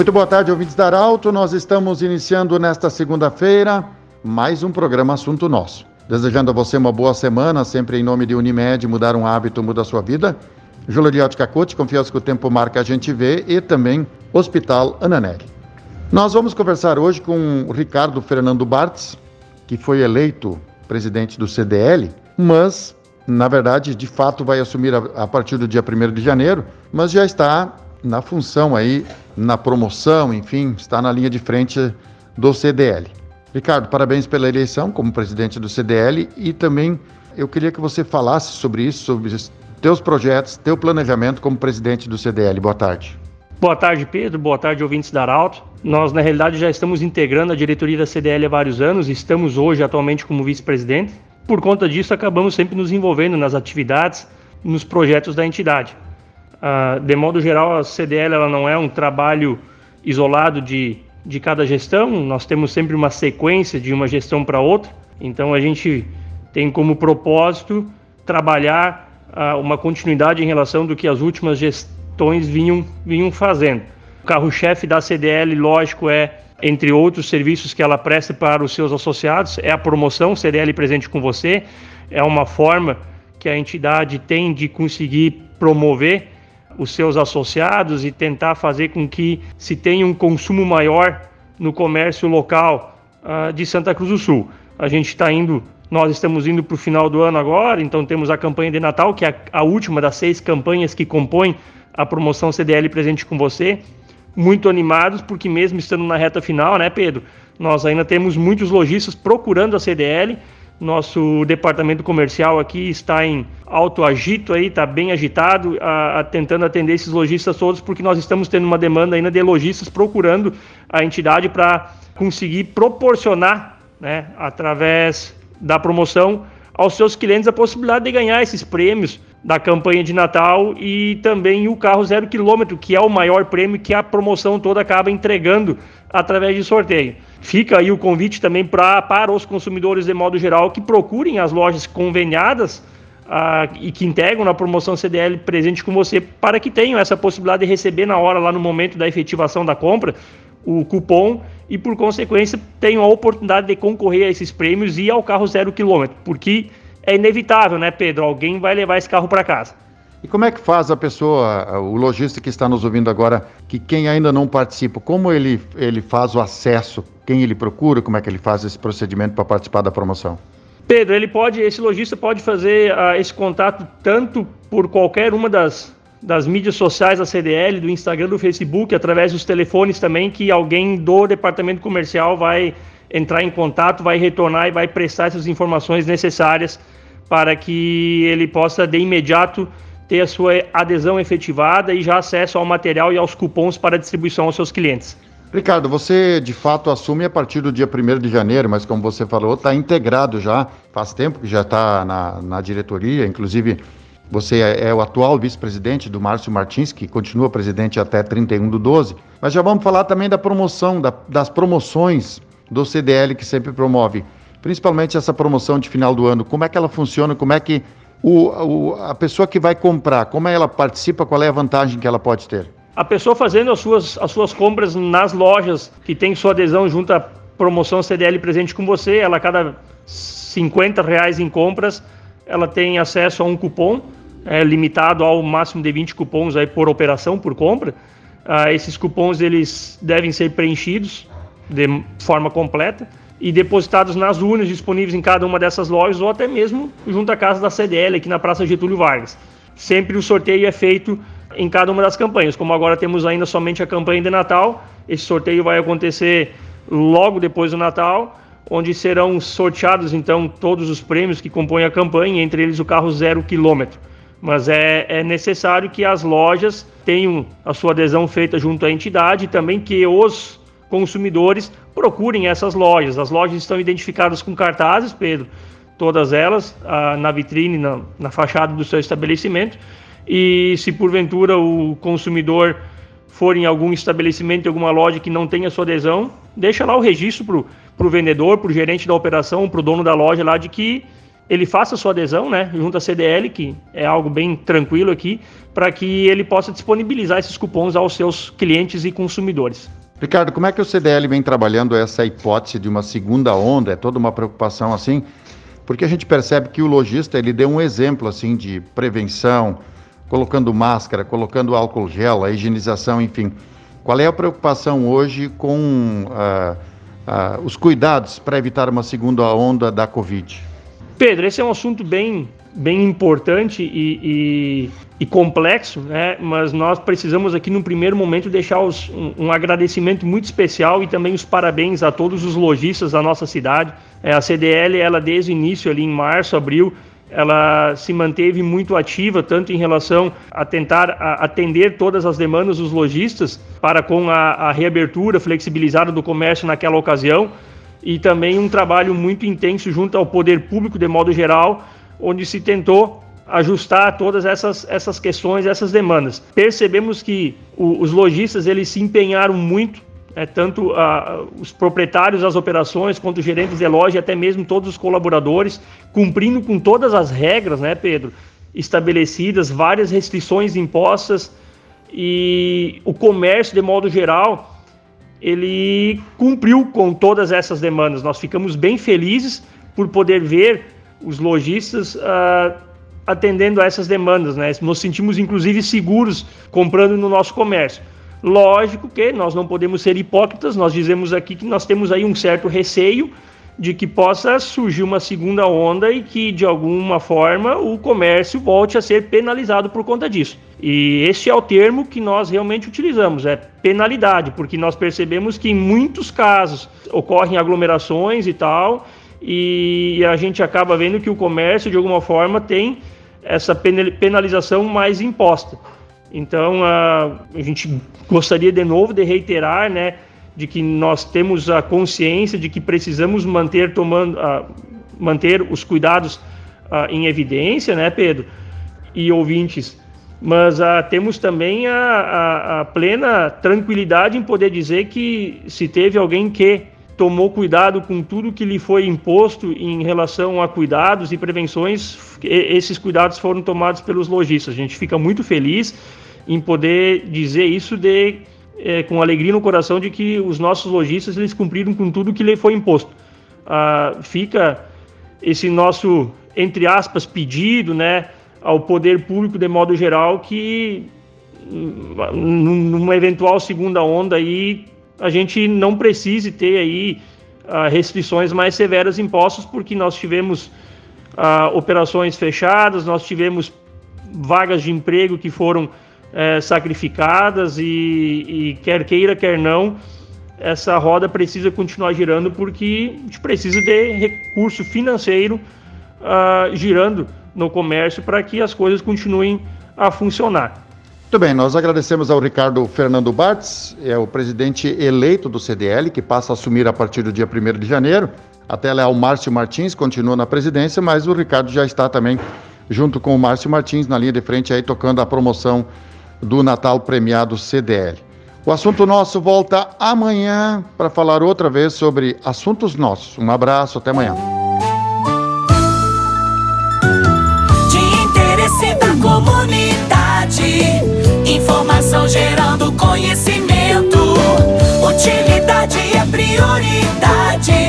Muito boa tarde, ouvintes da Arauto. Nós estamos iniciando nesta segunda-feira mais um programa Assunto Nosso. Desejando a você uma boa semana, sempre em nome de Unimed, mudar um hábito muda a sua vida. De Cacote, confiança que o tempo marca a gente vê, e também Hospital Ananelli. Nós vamos conversar hoje com o Ricardo Fernando Bartz, que foi eleito presidente do CDL, mas, na verdade, de fato vai assumir a, a partir do dia 1 de janeiro, mas já está na função aí, na promoção, enfim, está na linha de frente do CDL. Ricardo, parabéns pela eleição como presidente do CDL e também eu queria que você falasse sobre isso, sobre teus projetos, teu planejamento como presidente do CDL. Boa tarde. Boa tarde, Pedro. Boa tarde, ouvintes da Arauto. Nós, na realidade, já estamos integrando a diretoria da CDL há vários anos e estamos hoje, atualmente, como vice-presidente. Por conta disso, acabamos sempre nos envolvendo nas atividades, nos projetos da entidade. Uh, de modo geral, a CDL ela não é um trabalho isolado de, de cada gestão, nós temos sempre uma sequência de uma gestão para outra, então a gente tem como propósito trabalhar uh, uma continuidade em relação do que as últimas gestões vinham, vinham fazendo. O carro-chefe da CDL, lógico, é, entre outros serviços que ela presta para os seus associados, é a promoção CDL presente com você. É uma forma que a entidade tem de conseguir promover os seus associados e tentar fazer com que se tenha um consumo maior no comércio local uh, de Santa Cruz do Sul. A gente está indo, nós estamos indo para o final do ano agora, então temos a campanha de Natal, que é a, a última das seis campanhas que compõem a promoção CDL presente com você. Muito animados, porque mesmo estando na reta final, né, Pedro? Nós ainda temos muitos lojistas procurando a CDL. Nosso departamento comercial aqui está em alto agito aí, está bem agitado, a, a, tentando atender esses lojistas todos, porque nós estamos tendo uma demanda ainda de lojistas procurando a entidade para conseguir proporcionar, né, através da promoção, aos seus clientes a possibilidade de ganhar esses prêmios da campanha de Natal e também o carro zero quilômetro, que é o maior prêmio que a promoção toda acaba entregando através de sorteio. Fica aí o convite também pra, para os consumidores de modo geral que procurem as lojas conveniadas ah, e que integram na promoção CDL presente com você para que tenham essa possibilidade de receber na hora, lá no momento da efetivação da compra, o cupom e por consequência tenham a oportunidade de concorrer a esses prêmios e ao carro zero quilômetro, porque é inevitável, né, Pedro? Alguém vai levar esse carro para casa. E como é que faz a pessoa, o lojista que está nos ouvindo agora, que quem ainda não participa, como ele, ele faz o acesso, quem ele procura, como é que ele faz esse procedimento para participar da promoção? Pedro, ele pode, esse lojista pode fazer uh, esse contato tanto por qualquer uma das, das mídias sociais da CDL, do Instagram, do Facebook, através dos telefones também, que alguém do departamento comercial vai entrar em contato, vai retornar e vai prestar essas informações necessárias para que ele possa de imediato ter a sua adesão efetivada e já acesso ao material e aos cupons para distribuição aos seus clientes. Ricardo, você de fato assume a partir do dia 1 de janeiro, mas como você falou, está integrado já, faz tempo que já está na, na diretoria, inclusive você é, é o atual vice-presidente do Márcio Martins, que continua presidente até 31 do 12. Mas já vamos falar também da promoção, da, das promoções do CDL que sempre promove, principalmente essa promoção de final do ano, como é que ela funciona, como é que o, o, a pessoa que vai comprar, como ela participa, qual é a vantagem que ela pode ter? A pessoa fazendo as suas, as suas compras nas lojas que tem sua adesão junto à promoção CDL presente com você, ela a cada 50 reais em compras, ela tem acesso a um cupom é, limitado ao máximo de 20 cupons aí por operação, por compra. Ah, esses cupons eles devem ser preenchidos de forma completa e depositados nas urnas disponíveis em cada uma dessas lojas ou até mesmo junto à casa da CDL aqui na Praça Getúlio Vargas. Sempre o sorteio é feito em cada uma das campanhas. Como agora temos ainda somente a campanha de Natal, esse sorteio vai acontecer logo depois do Natal, onde serão sorteados então todos os prêmios que compõem a campanha, entre eles o carro zero quilômetro. Mas é, é necessário que as lojas tenham a sua adesão feita junto à entidade e também que os consumidores procurem essas lojas. As lojas estão identificadas com cartazes, Pedro, todas elas, ah, na vitrine, na, na fachada do seu estabelecimento. E se porventura o consumidor for em algum estabelecimento, alguma loja que não tenha sua adesão, deixa lá o registro para o vendedor, para o gerente da operação, para o dono da loja lá de que ele faça sua adesão, né, junto à CDL, que é algo bem tranquilo aqui, para que ele possa disponibilizar esses cupons aos seus clientes e consumidores. Ricardo, como é que o CDL vem trabalhando essa hipótese de uma segunda onda? É toda uma preocupação assim? Porque a gente percebe que o lojista ele deu um exemplo assim de prevenção, colocando máscara, colocando álcool gel, a higienização, enfim. Qual é a preocupação hoje com uh, uh, os cuidados para evitar uma segunda onda da Covid? Pedro, esse é um assunto bem, bem importante e, e, e complexo, né? mas nós precisamos aqui no primeiro momento deixar os, um, um, agradecimento muito especial e também os parabéns a todos os lojistas da nossa cidade. É, a CDL, ela desde o início ali em março, abril, ela se manteve muito ativa, tanto em relação a tentar atender todas as demandas dos lojistas, para com a, a reabertura flexibilizada do comércio naquela ocasião, e também um trabalho muito intenso junto ao poder público de modo geral, onde se tentou ajustar todas essas, essas questões, essas demandas. Percebemos que o, os lojistas eles se empenharam muito, é, tanto a, os proprietários das operações quanto os gerentes de loja, até mesmo todos os colaboradores, cumprindo com todas as regras, né, Pedro, estabelecidas, várias restrições impostas e o comércio de modo geral ele cumpriu com todas essas demandas. Nós ficamos bem felizes por poder ver os lojistas uh, atendendo a essas demandas, né? Nos sentimos inclusive seguros comprando no nosso comércio. Lógico que nós não podemos ser hipócritas, nós dizemos aqui que nós temos aí um certo receio de que possa surgir uma segunda onda e que de alguma forma o comércio volte a ser penalizado por conta disso. E este é o termo que nós realmente utilizamos, é penalidade, porque nós percebemos que em muitos casos ocorrem aglomerações e tal, e a gente acaba vendo que o comércio de alguma forma tem essa penalização mais imposta. Então a, a gente gostaria de novo de reiterar, né, de que nós temos a consciência de que precisamos manter tomando uh, manter os cuidados uh, em evidência, né, Pedro e ouvintes. Mas uh, temos também a, a, a, plena tranquilidade em poder dizer que se teve alguém que tomou cuidado com tudo que lhe foi imposto em relação a cuidados e prevenções, esses cuidados foram tomados pelos lojistas. A gente fica muito feliz em poder dizer isso de é, com alegria no coração de que os nossos lojistas eles cumpriram com tudo que lhe foi imposto. Ah, fica esse nosso, entre aspas, pedido né, ao poder público de modo geral que numa eventual segunda onda aí a gente não precise ter aí ah, restrições mais severas impostas porque nós tivemos ah, operações fechadas, nós tivemos vagas de emprego que foram é, sacrificadas e, e, quer queira, quer não, essa roda precisa continuar girando porque a gente precisa de recurso financeiro uh, girando no comércio para que as coisas continuem a funcionar. Muito bem, nós agradecemos ao Ricardo Fernando Bartz, é o presidente eleito do CDL, que passa a assumir a partir do dia 1 de janeiro. Até lá, o Márcio Martins continua na presidência, mas o Ricardo já está também junto com o Márcio Martins na linha de frente aí tocando a promoção do Natal Premiado CDL. O assunto nosso volta amanhã para falar outra vez sobre assuntos nossos. Um abraço, até amanhã. De interesse da comunidade, informação gerando conhecimento. Utilidade é prioridade.